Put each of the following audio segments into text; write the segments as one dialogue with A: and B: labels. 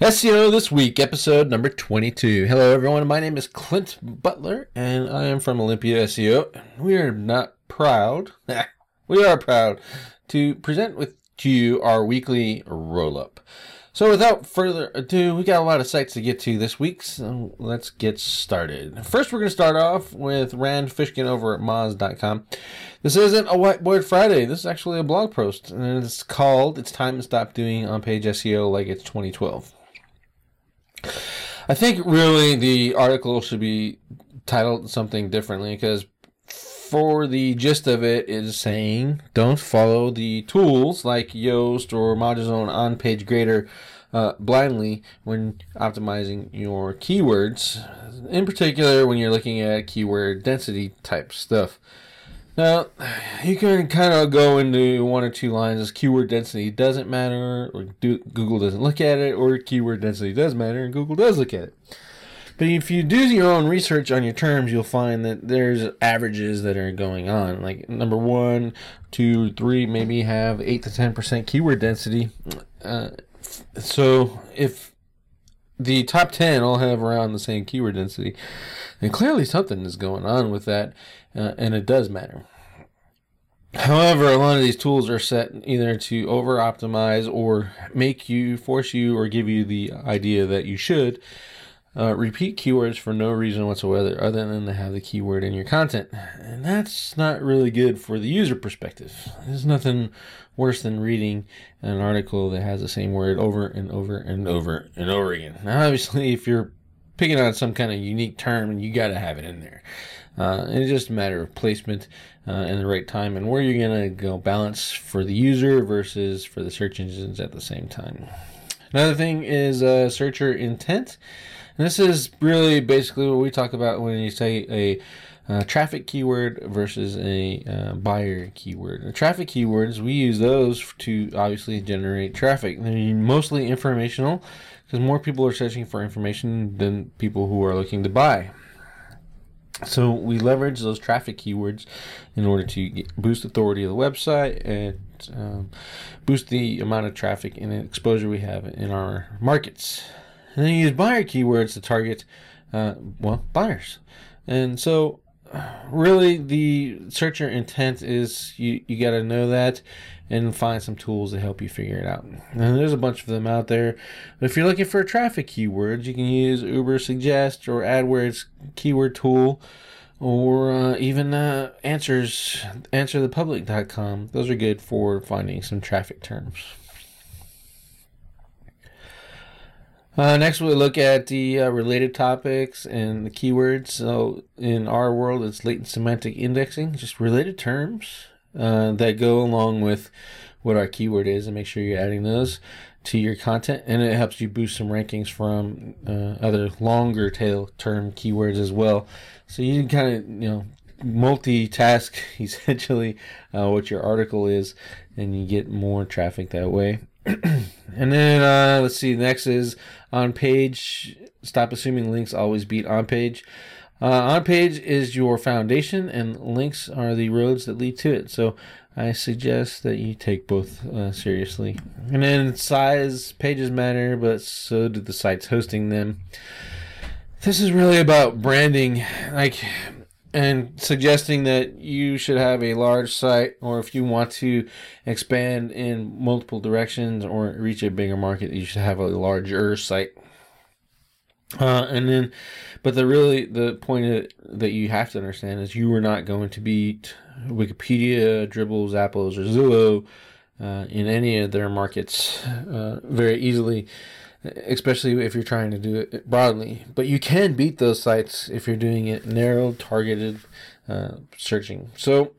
A: SEO This Week, episode number 22. Hello, everyone. My name is Clint Butler, and I am from Olympia SEO. We are not proud, we are proud to present with to you our weekly roll up. So, without further ado, we got a lot of sites to get to this week, so let's get started. First, we're going to start off with Rand Fishkin over at Moz.com. This isn't a Whiteboard Friday, this is actually a blog post, and it's called It's Time to Stop Doing On Page SEO Like It's 2012. I think really the article should be titled something differently because for the gist of it is saying don't follow the tools like Yoast or ModuleZone on page grader uh, blindly when optimizing your keywords. In particular, when you're looking at keyword density type stuff. Now, you can kind of go into one or two lines as keyword density doesn't matter, or do, Google doesn't look at it, or keyword density does matter and Google does look at it. But if you do your own research on your terms, you'll find that there's averages that are going on. Like number one, two, three, maybe have eight to ten percent keyword density. Uh, so if the top 10 all have around the same keyword density. And clearly something is going on with that, uh, and it does matter. However, a lot of these tools are set either to over optimize or make you, force you, or give you the idea that you should uh, repeat keywords for no reason whatsoever other than to have the keyword in your content. And that's not really good for the user perspective. There's nothing worse than reading an article that has the same word over and over and over and over again. Now, obviously, if you're picking on some kind of unique term, you got to have it in there. Uh, it's just a matter of placement uh, and the right time and where you're going to go balance for the user versus for the search engines at the same time. Another thing is uh, searcher intent. And this is really basically what we talk about when you say a uh, traffic keyword versus a uh, buyer keyword. The traffic keywords, we use those to obviously generate traffic. They're mostly informational because more people are searching for information than people who are looking to buy. So we leverage those traffic keywords in order to get, boost authority of the website and um, boost the amount of traffic and exposure we have in our markets. And then you use buyer keywords to target, uh, well, buyers. And so, really, the searcher intent is you, you got to know that and find some tools to help you figure it out. And there's a bunch of them out there. But if you're looking for traffic keywords, you can use Ubersuggest or AdWords keyword tool or uh, even uh, answers answerthepublic.com. Those are good for finding some traffic terms. Uh, next, we look at the uh, related topics and the keywords. So, in our world, it's latent semantic indexing, just related terms uh, that go along with what our keyword is, and make sure you're adding those to your content. And it helps you boost some rankings from uh, other longer tail term keywords as well. So you can kind of you know multitask essentially uh, what your article is, and you get more traffic that way. and then uh, let's see. Next is on page. Stop assuming links always beat on page. Uh, on page is your foundation, and links are the roads that lead to it. So I suggest that you take both uh, seriously. And then size pages matter, but so do the sites hosting them. This is really about branding. Like and suggesting that you should have a large site or if you want to expand in multiple directions or reach a bigger market you should have a larger site uh, and then but the really the point that you have to understand is you are not going to beat wikipedia dribbble zappos or zillow uh, in any of their markets uh, very easily especially if you're trying to do it broadly. But you can beat those sites if you're doing it narrow, targeted uh, searching. So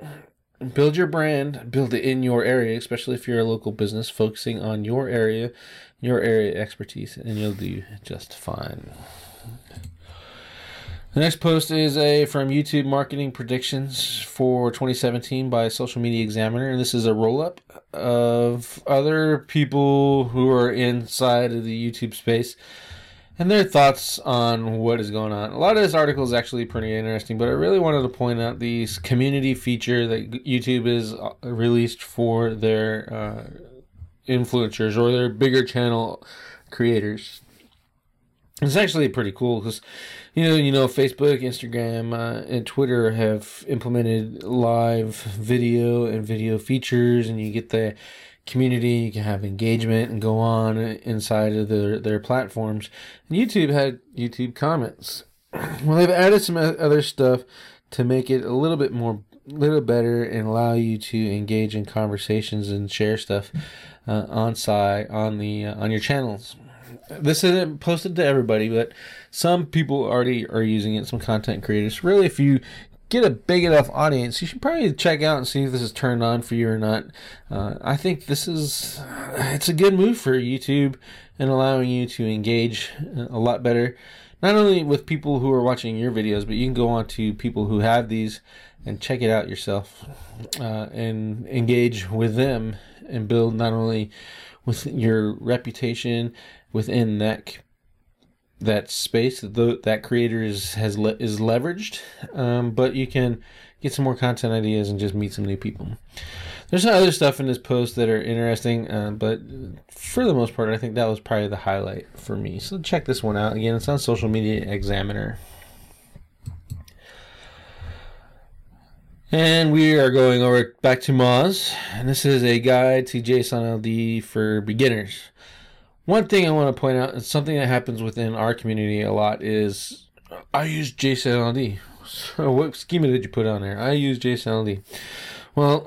A: build your brand, build it in your area, especially if you're a local business focusing on your area, your area expertise, and you'll do just fine. The next post is a from YouTube marketing predictions for 2017 by Social Media Examiner, and this is a roll up of other people who are inside of the YouTube space and their thoughts on what is going on. A lot of this article is actually pretty interesting, but I really wanted to point out these community feature that YouTube is uh, released for their uh, influencers or their bigger channel creators It's actually pretty cool because, you know, you know, Facebook, Instagram, uh, and Twitter have implemented live video and video features, and you get the community. You can have engagement and go on inside of their their platforms. And YouTube had YouTube comments. Well, they've added some other stuff to make it a little bit more, a little better, and allow you to engage in conversations and share stuff uh, on site on the uh, on your channels this isn't posted to everybody, but some people already are using it. Some content creators. Really, if you get a big enough audience, you should probably check out and see if this is turned on for you or not. Uh, I think this is it's a good move for YouTube and allowing you to engage a lot better, not only with people who are watching your videos, but you can go on to people who have these and check it out yourself uh, and engage with them and build not only with your reputation within that that space that that creator is has le- is leveraged, um, but you can get some more content ideas and just meet some new people. There's some other stuff in this post that are interesting, uh, but for the most part, I think that was probably the highlight for me. So check this one out. Again, it's on Social Media Examiner. And we are going over back to Moz, and this is a guide to JSON LD for beginners. One thing I want to point out, and something that happens within our community a lot, is I use JSON LD. So what schema did you put on there? I use JSON LD. Well,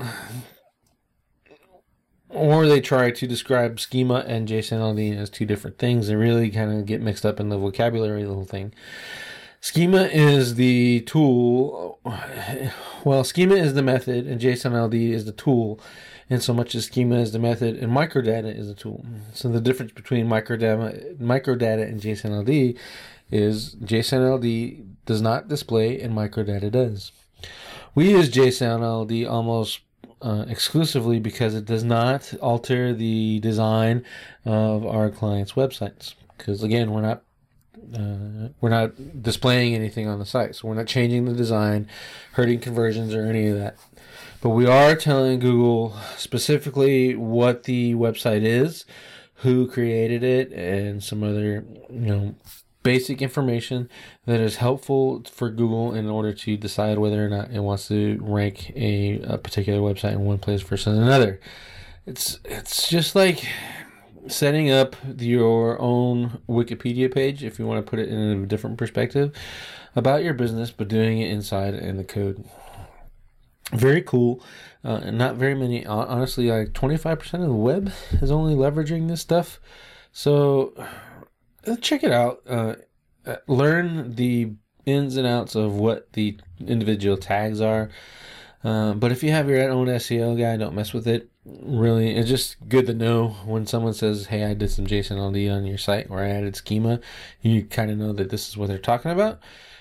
A: or they try to describe schema and JSON LD as two different things and really kind of get mixed up in the vocabulary little thing. Schema is the tool. Well, schema is the method, and JSON LD is the tool. And so much as schema is the method, and microdata is the tool. So the difference between microdata, microdata and JSON LD is JSON LD does not display, and microdata does. We use JSON LD almost uh, exclusively because it does not alter the design of our clients' websites. Because again, we're not uh, we're not displaying anything on the site, so we're not changing the design, hurting conversions or any of that. But we are telling Google specifically what the website is, who created it, and some other you know basic information that is helpful for Google in order to decide whether or not it wants to rank a, a particular website in one place versus another. It's it's just like setting up your own Wikipedia page, if you want to put it in a different perspective, about your business, but doing it inside in the code. Very cool. Uh, and not very many, honestly, like 25% of the web is only leveraging this stuff. So uh, check it out. Uh, uh, learn the ins and outs of what the individual tags are. Uh, but if you have your own SEO guy, don't mess with it really it's just good to know when someone says hey i did some json ld on your site or i added schema you kind of know that this is what they're talking about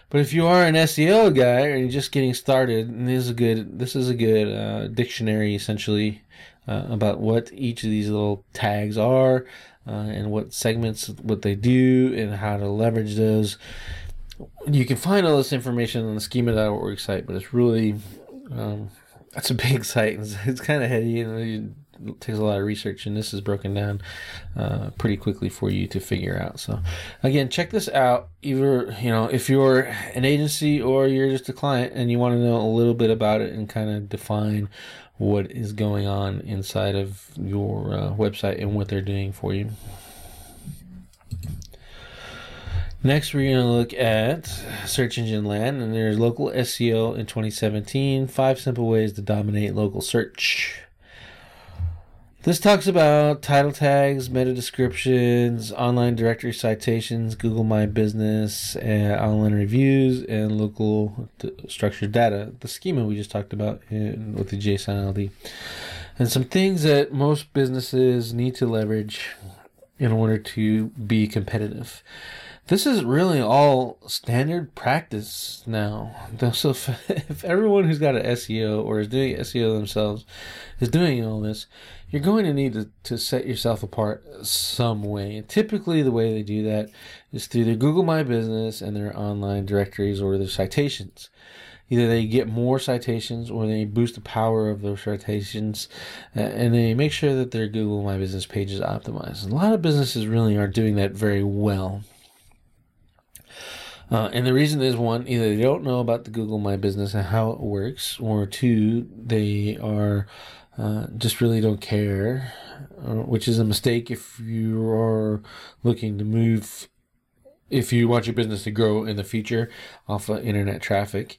A: but if you are an seo guy and you're just getting started this is a good this is a good uh, dictionary essentially uh, about what each of these little tags are uh, and what segments what they do and how to leverage those you can find all this information on the schema.org site but it's really um, that's a big site. It's, it's kind of heady and takes a lot of research, and this is broken down uh, pretty quickly for you to figure out. So, again, check this out. Either you know, if you're an agency or you're just a client and you want to know a little bit about it and kind of define what is going on inside of your uh, website and what they're doing for you. Next, we're going to look at search engine land, and there's local SEO in 2017 five simple ways to dominate local search. This talks about title tags, meta descriptions, online directory citations, Google My Business, online reviews, and local d- structured data. The schema we just talked about in, with the JSON LD. And some things that most businesses need to leverage in order to be competitive this is really all standard practice now. So if, if, everyone who's got an SEO or is doing SEO themselves is doing all this, you're going to need to, to set yourself apart some way. And typically, the way they do that is through their Google My Business and their online directories or their citations. Either they get more citations or they boost the power of those citations uh, and they make sure that their Google My Business page is optimized. And a lot of businesses really aren't doing that very well. Uh, and the reason is one, either they don't know about the Google My Business and how it works, or two, they are uh, just really don't care, uh, which is a mistake if you are looking to move if you want your business to grow in the future off of internet traffic.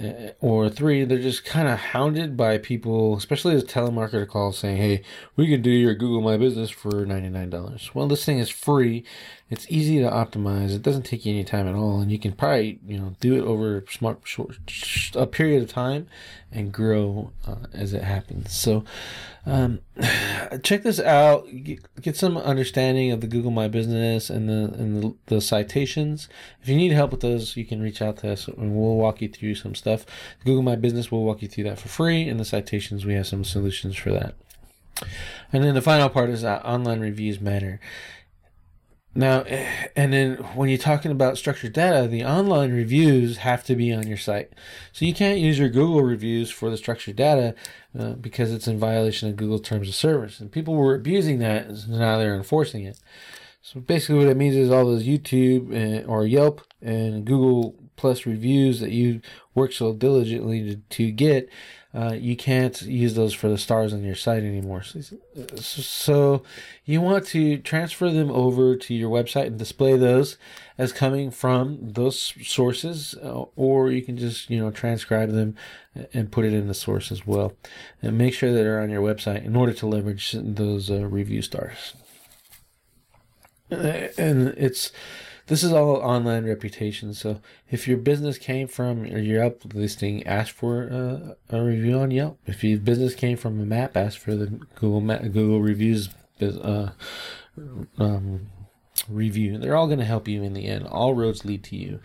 A: Uh, or three, they're just kind of hounded by people, especially as telemarketer calls saying, hey, we can do your Google My Business for $99. Well, this thing is free. It's easy to optimize. It doesn't take you any time at all. And you can probably, you know, do it over smart, short, a period of time and grow uh, as it happens. So, um, check this out. Get, some understanding of the Google My Business and the and the, the, citations. If you need help with those, you can reach out to us and we'll walk you through some stuff. Google My Business will walk you through that for free, and the citations we have some solutions for that. And then the final part is that online reviews matter. Now, and then when you're talking about structured data, the online reviews have to be on your site. So you can't use your Google reviews for the structured data uh, because it's in violation of Google terms of service. And people were abusing that, and now they're enforcing it. So basically, what it means is all those YouTube and, or Yelp and Google Plus reviews that you work so diligently to, to get uh, you can't use those for the stars on your site anymore. So, so, you want to transfer them over to your website and display those as coming from those sources, uh, or you can just you know transcribe them and put it in the source as well, and make sure that they're on your website in order to leverage those uh, review stars. And it's this is all online reputation. So if your business came from your Yelp listing, ask for uh, a review on Yelp. If your business came from a map, ask for the Google map, Google reviews uh, um, review. They're all going to help you in the end. All roads lead to you.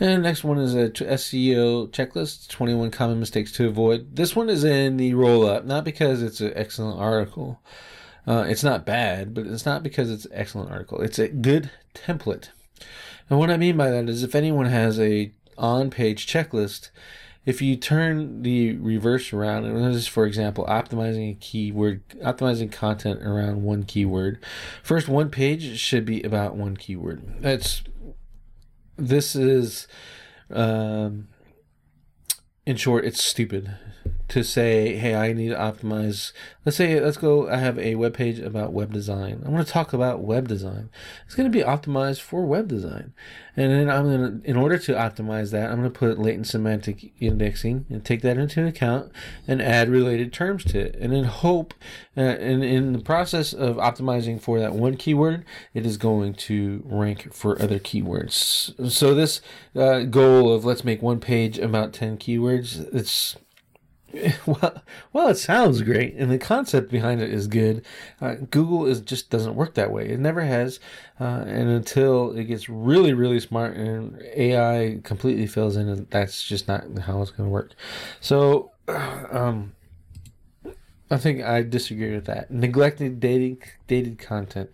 A: And next one is a SEO checklist 21 common mistakes to avoid. This one is in the roll up, not because it's an excellent article. Uh, it's not bad, but it's not because it's an excellent article. It's a good template. And what I mean by that is if anyone has a on-page checklist, if you turn the reverse around, and this is for example, optimizing a keyword, optimizing content around one keyword. First, one page should be about one keyword. That's this is, um, in short, it's stupid to say, hey, I need to optimize. Let's say, let's go. I have a web page about web design. I want to talk about web design. It's going to be optimized for web design, and then I'm going to, in order to optimize that, I'm going to put latent semantic indexing and take that into account and add related terms to it, and then hope, uh, and in the process of optimizing for that one keyword, it is going to rank for other keywords. So this uh, goal of let's make one page about ten keywords, it's well, well, it sounds great, and the concept behind it is good. Uh, Google is just doesn't work that way. It never has, uh, and until it gets really, really smart and AI completely fills in, that's just not how it's going to work. So, um, I think I disagree with that. Neglected dated dated content.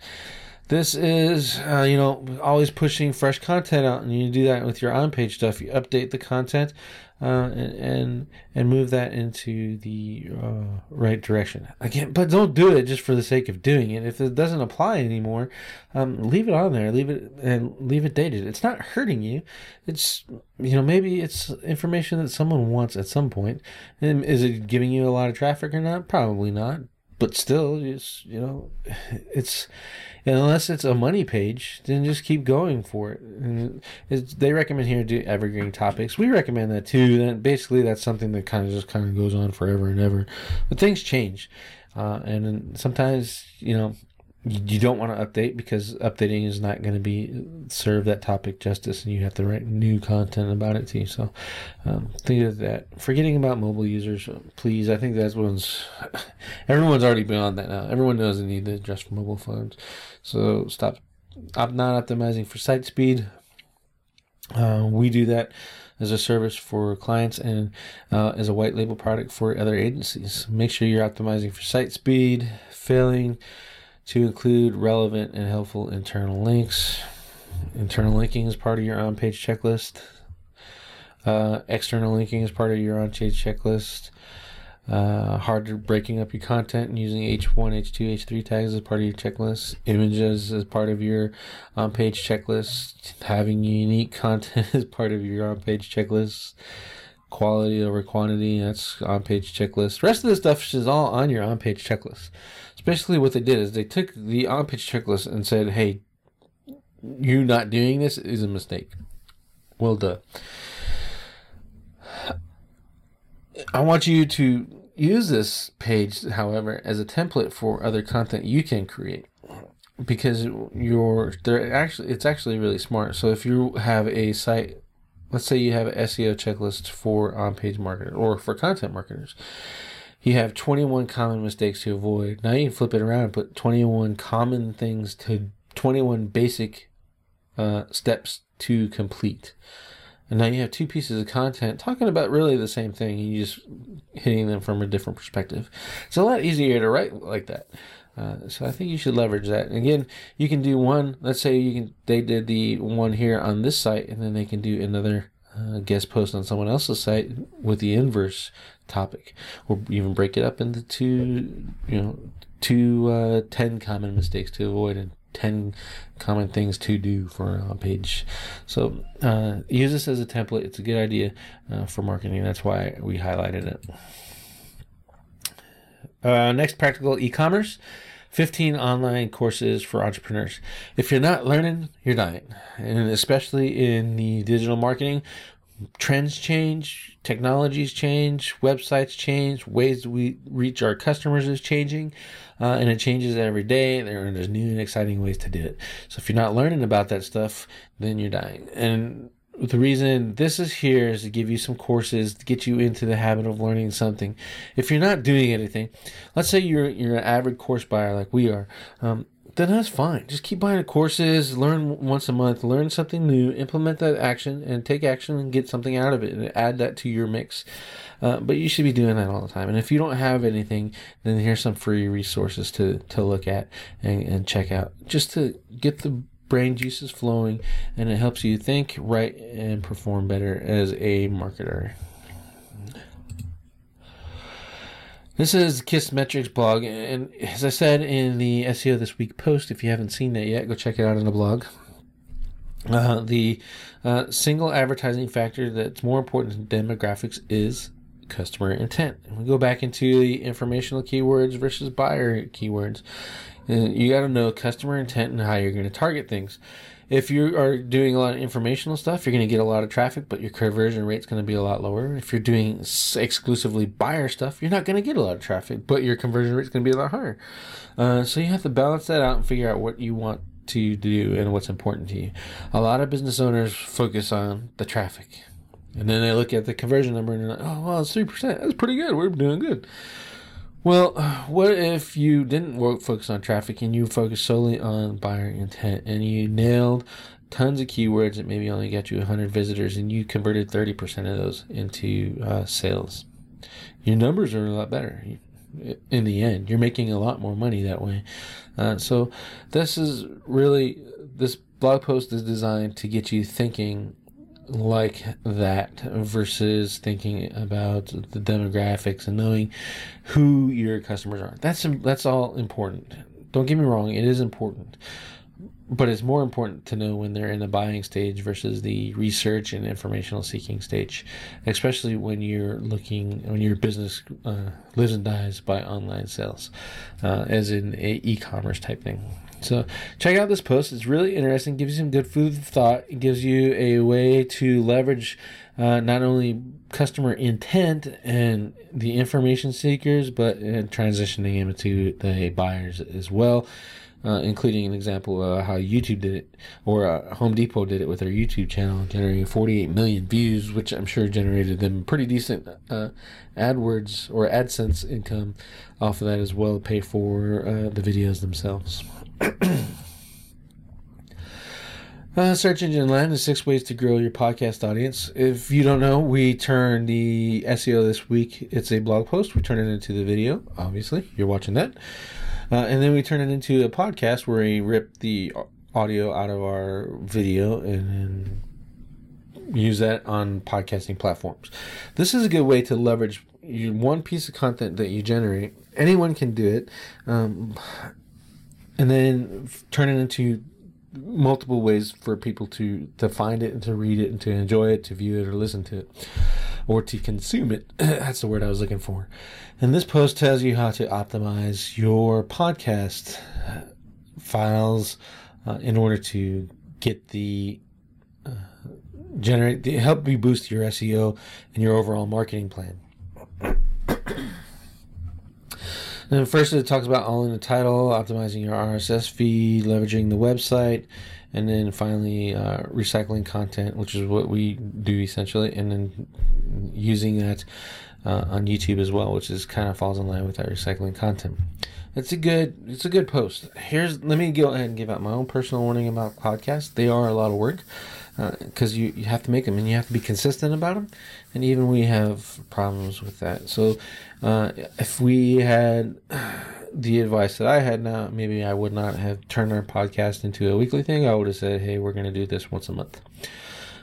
A: This is, uh, you know, always pushing fresh content out, and you do that with your on-page stuff. You update the content uh, and, and and move that into the uh, right direction again. But don't do it just for the sake of doing it. If it doesn't apply anymore, um, leave it on there. Leave it and leave it dated. It's not hurting you. It's you know maybe it's information that someone wants at some point. And is it giving you a lot of traffic or not? Probably not. But still, it's you know, it's unless it's a money page, then just keep going for it. And they recommend here do evergreen topics. We recommend that too. Then basically that's something that kind of just kind of goes on forever and ever. But things change, uh, and sometimes you know you don't want to update because updating is not going to be serve that topic justice and you have to write new content about it too so um, think of that. Forgetting about mobile users please. I think that's one's everyone's already beyond that now. Everyone knows they need to adjust for mobile phones. So stop I'm not optimizing for site speed. Uh, we do that as a service for clients and uh, as a white label product for other agencies. Make sure you're optimizing for site speed failing to include relevant and helpful internal links. Internal linking is part of your on page checklist. Uh, external linking is part of your on page checklist. Uh, hard breaking up your content and using H1, H2, H3 tags as part of your checklist. Images as part of your on-page checklist. Having unique content as part of your on-page checklist. Quality over quantity, that's on-page checklist. The rest of the stuff is all on your on-page checklist. Especially what they did is they took the on-page checklist and said, "Hey, you not doing this is a mistake." Well done. I want you to use this page, however, as a template for other content you can create because you're they're actually it's actually really smart. So if you have a site, let's say you have an SEO checklist for on-page marketers or for content marketers, you have 21 common mistakes to avoid. Now you can flip it around and put 21 common things to 21 basic uh, steps to complete. And now you have two pieces of content talking about really the same thing. You just hitting them from a different perspective. It's a lot easier to write like that. Uh, so I think you should leverage that. And again, you can do one. Let's say you can. They did the one here on this site, and then they can do another uh, guest post on someone else's site with the inverse topic, or even break it up into two. You know, two uh, ten common mistakes to avoid and 10 common things to do for a page. So uh, use this as a template. It's a good idea uh, for marketing. That's why we highlighted it. Uh, next, practical e commerce 15 online courses for entrepreneurs. If you're not learning, you're dying. And especially in the digital marketing, trends change, technologies change, websites change, ways we reach our customers is changing, uh, and it changes every day. There, there's new and exciting ways to do it. So if you're not learning about that stuff, then you're dying. And the reason this is here is to give you some courses to get you into the habit of learning something. If you're not doing anything, let's say you're you're an avid course buyer like we are. Um, then that's fine. Just keep buying courses, learn once a month, learn something new, implement that action, and take action and get something out of it and add that to your mix. Uh, but you should be doing that all the time. And if you don't have anything, then here's some free resources to, to look at and, and check out just to get the brain juices flowing and it helps you think, write, and perform better as a marketer. This is Kissmetrics blog, and as I said in the SEO This Week post, if you haven't seen that yet, go check it out on the blog. Uh, the uh, single advertising factor that's more important than demographics is customer intent. And we go back into the informational keywords versus buyer keywords. And you got to know customer intent and how you're going to target things if you are doing a lot of informational stuff, you're going to get a lot of traffic, but your conversion rate's going to be a lot lower. If you're doing exclusively buyer stuff, you're not going to get a lot of traffic, but your conversion rate's going to be a lot higher. Uh, so you have to balance that out and figure out what you want to do and what's important to you. A lot of business owners focus on the traffic. And then they look at the conversion number and they're like, oh, well, it's 3%. That's pretty good. We're doing good. Well, what if you didn't work, focus on traffic and you focus solely on buyer intent and you nailed tons of keywords that maybe only got you 100 visitors and you converted 30% of those into uh, sales? Your numbers are a lot better in the end. You're making a lot more money that way. Uh, so, this is really, this blog post is designed to get you thinking like that versus thinking about the demographics and knowing who your customers are. That's that's all important. Don't get me wrong, it is important. But it's more important to know when they're in the buying stage versus the research and informational seeking stage, especially when you're looking when your business uh, lives and dies by online sales, uh, as in a e-commerce type thing. So check out this post. It's really interesting. Gives you some good food for thought. It gives you a way to leverage uh, not only customer intent and the information seekers, but uh, transitioning into the buyers as well. Uh, including an example of how YouTube did it, or uh, Home Depot did it with their YouTube channel, generating 48 million views, which I'm sure generated them pretty decent uh, AdWords or AdSense income off of that as well pay for uh, the videos themselves. Uh, search engine land is six ways to grow your podcast audience. If you don't know, we turn the SEO this week. It's a blog post. We turn it into the video. Obviously, you're watching that, uh, and then we turn it into a podcast where we rip the audio out of our video and use that on podcasting platforms. This is a good way to leverage you one piece of content that you generate, anyone can do it, um, and then turn it into multiple ways for people to to find it and to read it and to enjoy it, to view it or listen to it, or to consume it. That's the word I was looking for. And this post tells you how to optimize your podcast files uh, in order to get the uh, generate the, help you boost your SEO and your overall marketing plan. And first, it talks about all in the title, optimizing your RSS feed, leveraging the website, and then finally uh, recycling content, which is what we do essentially, and then using that uh, on YouTube as well, which is kind of falls in line with that recycling content. It's a good it's a good post. Here's let me go ahead and give out my own personal warning about podcasts. They are a lot of work because uh, you, you have to make them and you have to be consistent about them and even we have problems with that. So uh, if we had the advice that i had now maybe i would not have turned our podcast into a weekly thing. I would have said hey we're going to do this once a month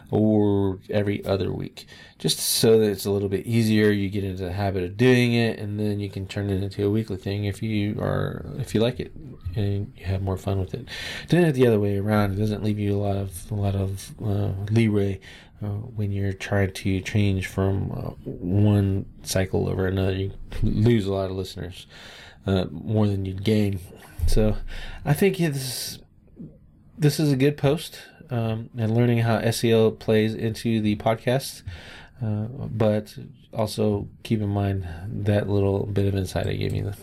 A: or every other week, just so that it's a little bit easier. You get into the habit of doing it, and then you can turn it into a weekly thing if you are if you like it and you have more fun with it. Doing it the other way around, it doesn't leave you a lot of a lot of uh, leeway uh, when you're trying to change from uh, one cycle over another. You lose a lot of listeners uh, more than you'd gain. So, I think it's this is a good post um, and learning how SEO plays into the podcast. Uh, but also keep in mind that little bit of insight I gave you.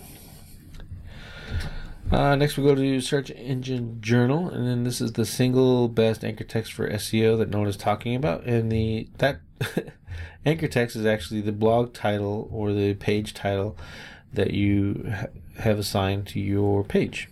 A: Uh, next, we go to Search Engine Journal, and then this is the single best anchor text for SEO that no one is talking about. And the that anchor text is actually the blog title or the page title that you ha- have assigned to your page.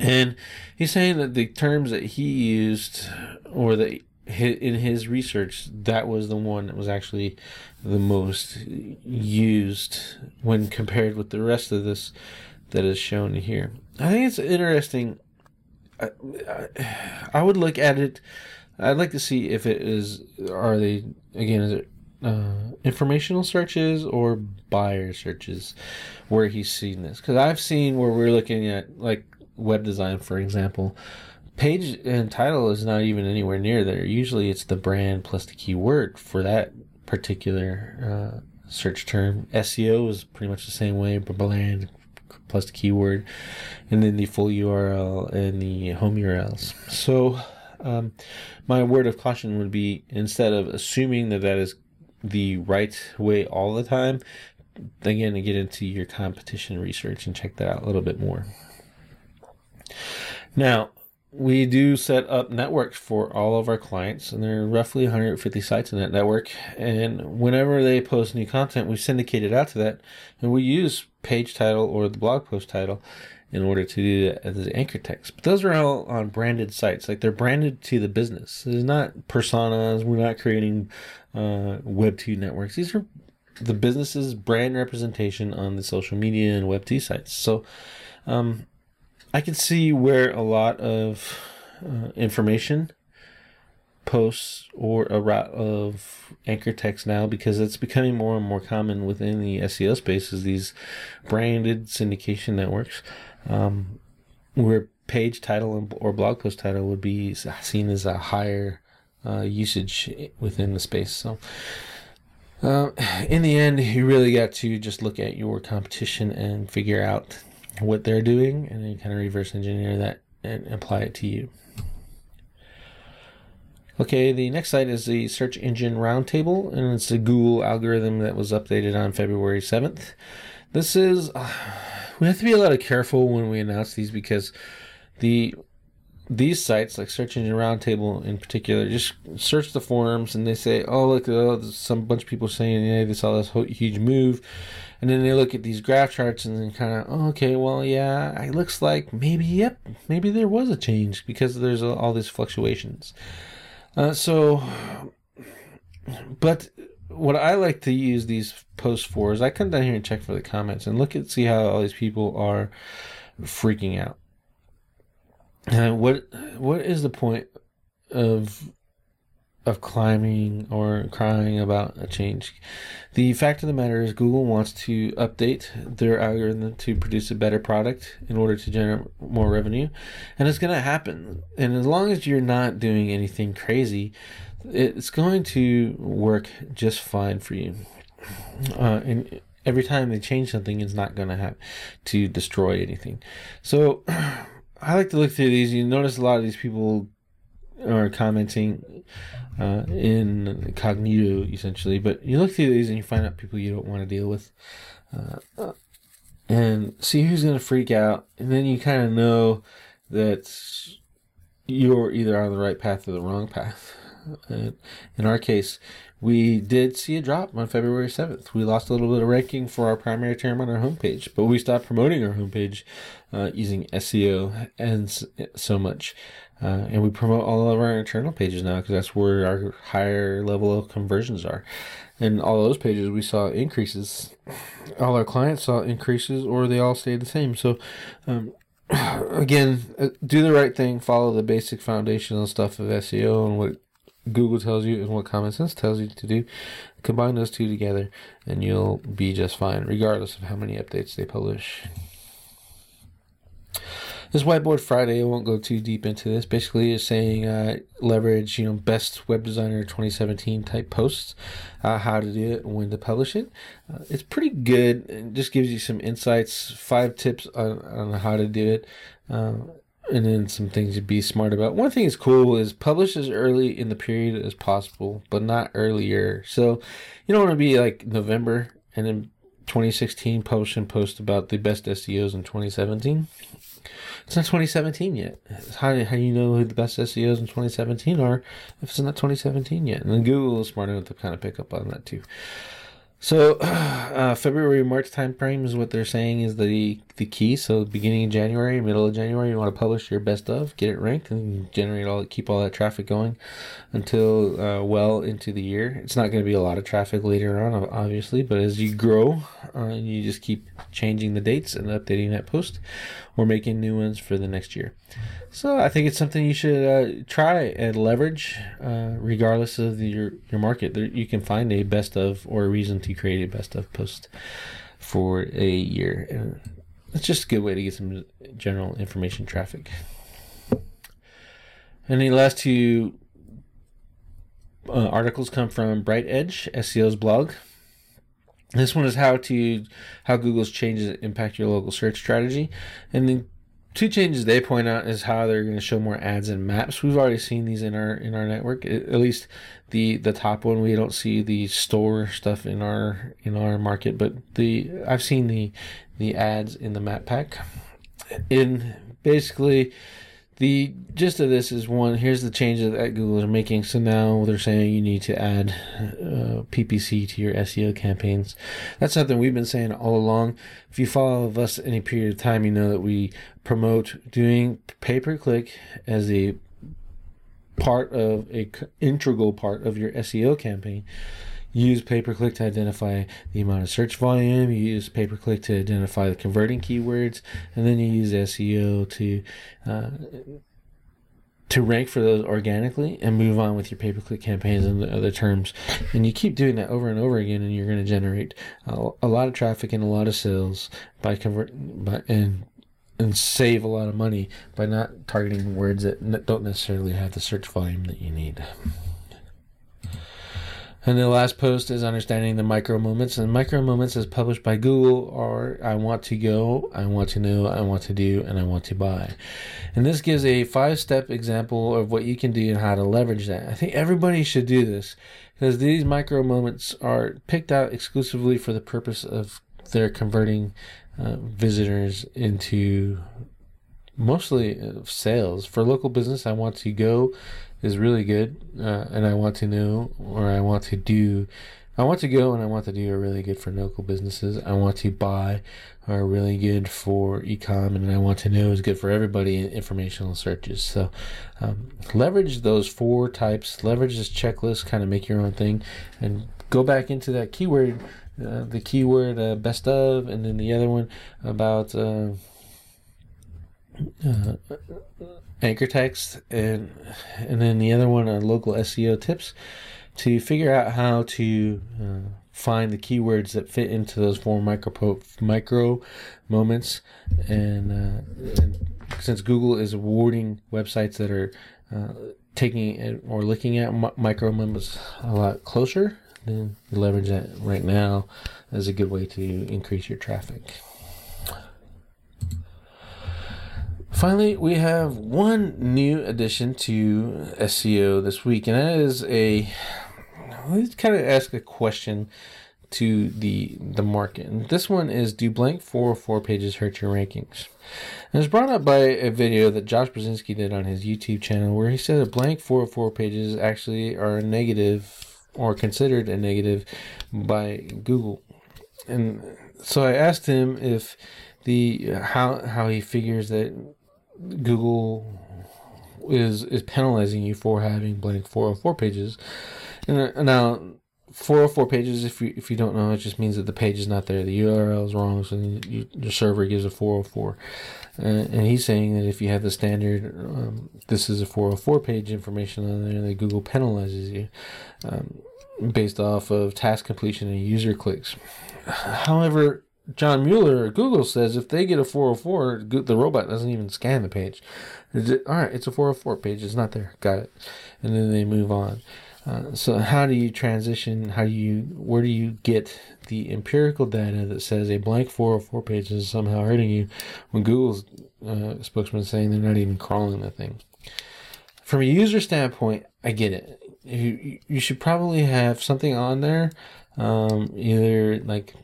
A: And he's saying that the terms that he used, or that in his research, that was the one that was actually the most used when compared with the rest of this that is shown here. I think it's interesting. I, I, I would look at it. I'd like to see if it is. Are they again? Is it uh, informational searches or buyer searches where he's seen this? Because I've seen where we're looking at like web design, for example, page and title is not even anywhere near there. Usually it's the brand plus the keyword for that particular uh, search term. SEO is pretty much the same way, but brand plus the keyword, and then the full URL and the home URLs. So, um, my word of caution would be instead of assuming that that is the right way all the time, again, to get into your competition research and check that out a little bit more. Now, we do set up networks for all of our clients, and there are roughly 150 sites in that network. And whenever they post new content, we syndicate it out to that, and we use page title or the blog post title in order to do that as the anchor text. But those are all on branded sites, like they're branded to the business. It's not personas. We're not creating uh, Web two networks. These are the business's brand representation on the social media and Web two sites. So. Um, I can see where a lot of uh, information posts or a lot of anchor text now because it's becoming more and more common within the SEO space is these branded syndication networks um, where page title or blog post title would be seen as a higher uh, usage within the space. So, uh, in the end, you really got to just look at your competition and figure out what they're doing and then kind of reverse engineer that and apply it to you. Okay, the next site is the Search Engine Roundtable, and it's a Google algorithm that was updated on February 7th. This is, uh, we have to be a lot of careful when we announce these because the these sites, like Search Engine Roundtable in particular, just search the forums and they say, oh, look, oh, some bunch of people saying, yeah, they saw this huge move and then they look at these graph charts and then kind of, oh, okay, well, yeah, it looks like maybe, yep, maybe there was a change because there's all these fluctuations. Uh, so, but what I like to use these posts for is I come down here and check for the comments and look at see how all these people are freaking out. Uh, what what is the point of of climbing or crying about a change. The fact of the matter is, Google wants to update their algorithm to produce a better product in order to generate more revenue, and it's going to happen. And as long as you're not doing anything crazy, it's going to work just fine for you. Uh, and every time they change something, it's not going to have to destroy anything. So I like to look through these. You notice a lot of these people are commenting uh, in cognito essentially, but you look through these and you find out people you don't want to deal with. Uh, and see who's going to freak out, and then you kind of know that you're either on the right path or the wrong path. And in our case, we did see a drop on February 7th. We lost a little bit of ranking for our primary term on our homepage, but we stopped promoting our homepage uh, using SEO and so much. Uh, and we promote all of our internal pages now because that's where our higher level of conversions are. And all those pages we saw increases. All our clients saw increases, or they all stayed the same. So, um, again, uh, do the right thing. Follow the basic foundational stuff of SEO and what Google tells you and what common sense tells you to do. Combine those two together, and you'll be just fine, regardless of how many updates they publish. This whiteboard Friday, I won't go too deep into this. Basically, is saying uh, leverage, you know, best web designer 2017 type posts, uh, how to do it, when to publish it. Uh, it's pretty good. It just gives you some insights, five tips on, on how to do it. Um, and then some things to be smart about. One thing is cool is publish as early in the period as possible, but not earlier. So you don't want to be like November and then 2016 publish and post about the best SEOs in 2017. It's not 2017 yet. How, how do you know who the best SEOs in 2017 are if it's not 2017 yet? And Google is smart enough to kind of pick up on that too. So, uh, February March timeframe is what they're saying is the the key. So, beginning of January, middle of January, you want to publish your best of, get it ranked, and generate all keep all that traffic going until uh, well into the year. It's not going to be a lot of traffic later on, obviously, but as you grow, uh, you just keep changing the dates and updating that post, or making new ones for the next year. So I think it's something you should uh, try and leverage, uh, regardless of the, your your market. There, you can find a best of or a reason to create a best of post for a year. And it's just a good way to get some general information traffic. And the last two uh, articles come from BrightEdge SEO's blog. This one is how to how Google's changes impact your local search strategy, and then two changes they point out is how they're going to show more ads and maps. We've already seen these in our in our network. At least the the top one. We don't see the store stuff in our in our market, but the I've seen the the ads in the map pack. In basically the gist of this is one here's the changes that google is making. So now they're saying you need to add uh, ppc to your seo campaigns. That's something we've been saying all along. If you follow us any period of time you know that we promote doing pay per click as a part of a integral part of your seo campaign use pay per click to identify the amount of search volume, you use pay per click to identify the converting keywords, and then you use SEO to uh, to rank for those organically and move on with your pay per click campaigns and other terms. And you keep doing that over and over again, and you're going to generate a, a lot of traffic and a lot of sales by convert by and and save a lot of money by not targeting words that don't necessarily have the search volume that you need. And the last post is understanding the micro moments. And micro moments is published by Google or I want to go, I want to know, I want to do, and I want to buy. And this gives a five step example of what you can do and how to leverage that. I think everybody should do this because these micro moments are picked out exclusively for the purpose of their converting uh, visitors into mostly uh, sales. For local business, I want to go is really good, uh, and I want to know or I want to do. I want to go and I want to do are really good for local businesses. I want to buy are really good for ecom, and I want to know is good for everybody in informational searches. So um, leverage those four types. Leverage this checklist. Kind of make your own thing, and go back into that keyword. Uh, the keyword uh, best of, and then the other one about uh, uh, anchor text, and and then the other one are local SEO tips to figure out how to uh, find the keywords that fit into those four micro po- micro moments, and, uh, and, since Google is awarding websites that are uh, taking or looking at micro moments a lot closer, then leverage that right now as a good way to increase your traffic. Finally, we have one new addition to SEO this week, and that is a. Let's kind of ask a question to the the market. And this one is: Do blank four or four pages hurt your rankings? And it's brought up by a video that Josh Brzezinski did on his YouTube channel, where he said a blank four or four pages actually are negative or considered a negative by Google. And so I asked him if the how how he figures that Google is is penalizing you for having blank 404 pages. And uh, now 404 pages, if you if you don't know, it just means that the page is not there. The URL is wrong, so you, the server gives a 404. Uh, and he's saying that if you have the standard, um, this is a 404 page information on there, that Google penalizes you um, based off of task completion and user clicks. However, John Mueller at Google says if they get a 404, the robot doesn't even scan the page. It, all right, it's a 404 page. It's not there. Got it. And then they move on. Uh, so how do you transition? How do you? Where do you get the empirical data that says a blank 404 page is somehow hurting you when Google's uh, spokesman is saying they're not even crawling the thing? From a user standpoint, I get it. You you should probably have something on there, um, either like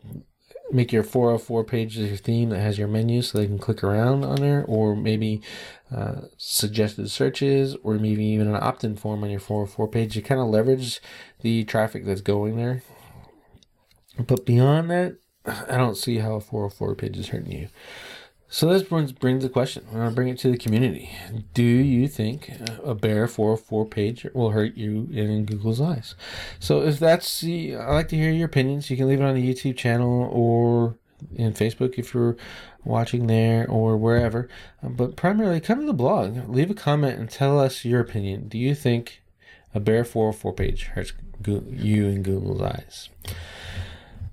A: make your 404 page your theme that has your menu so they can click around on there or maybe uh, suggested searches or maybe even an opt-in form on your 404 page. To kind of leverage the traffic that's going there. But beyond that i don't see how a 404 page is hurting you so this brings brings the question. I'm gonna bring it to the community. Do you think a bare 404 page will hurt you in Google's eyes? So if that's the, I like to hear your opinions. You can leave it on the YouTube channel or in Facebook if you're watching there or wherever. Um, but primarily, come to the blog, leave a comment, and tell us your opinion. Do you think a bare 404 page hurts you in Google's eyes?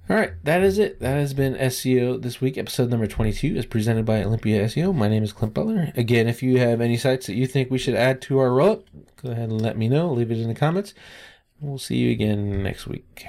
A: All right, that is it. That has been SEO this week. Episode number 22 is presented by Olympia SEO. My name is Clint Butler. Again, if you have any sites that you think we should add to our roll go ahead and let me know. Leave it in the comments. We'll see you again next week.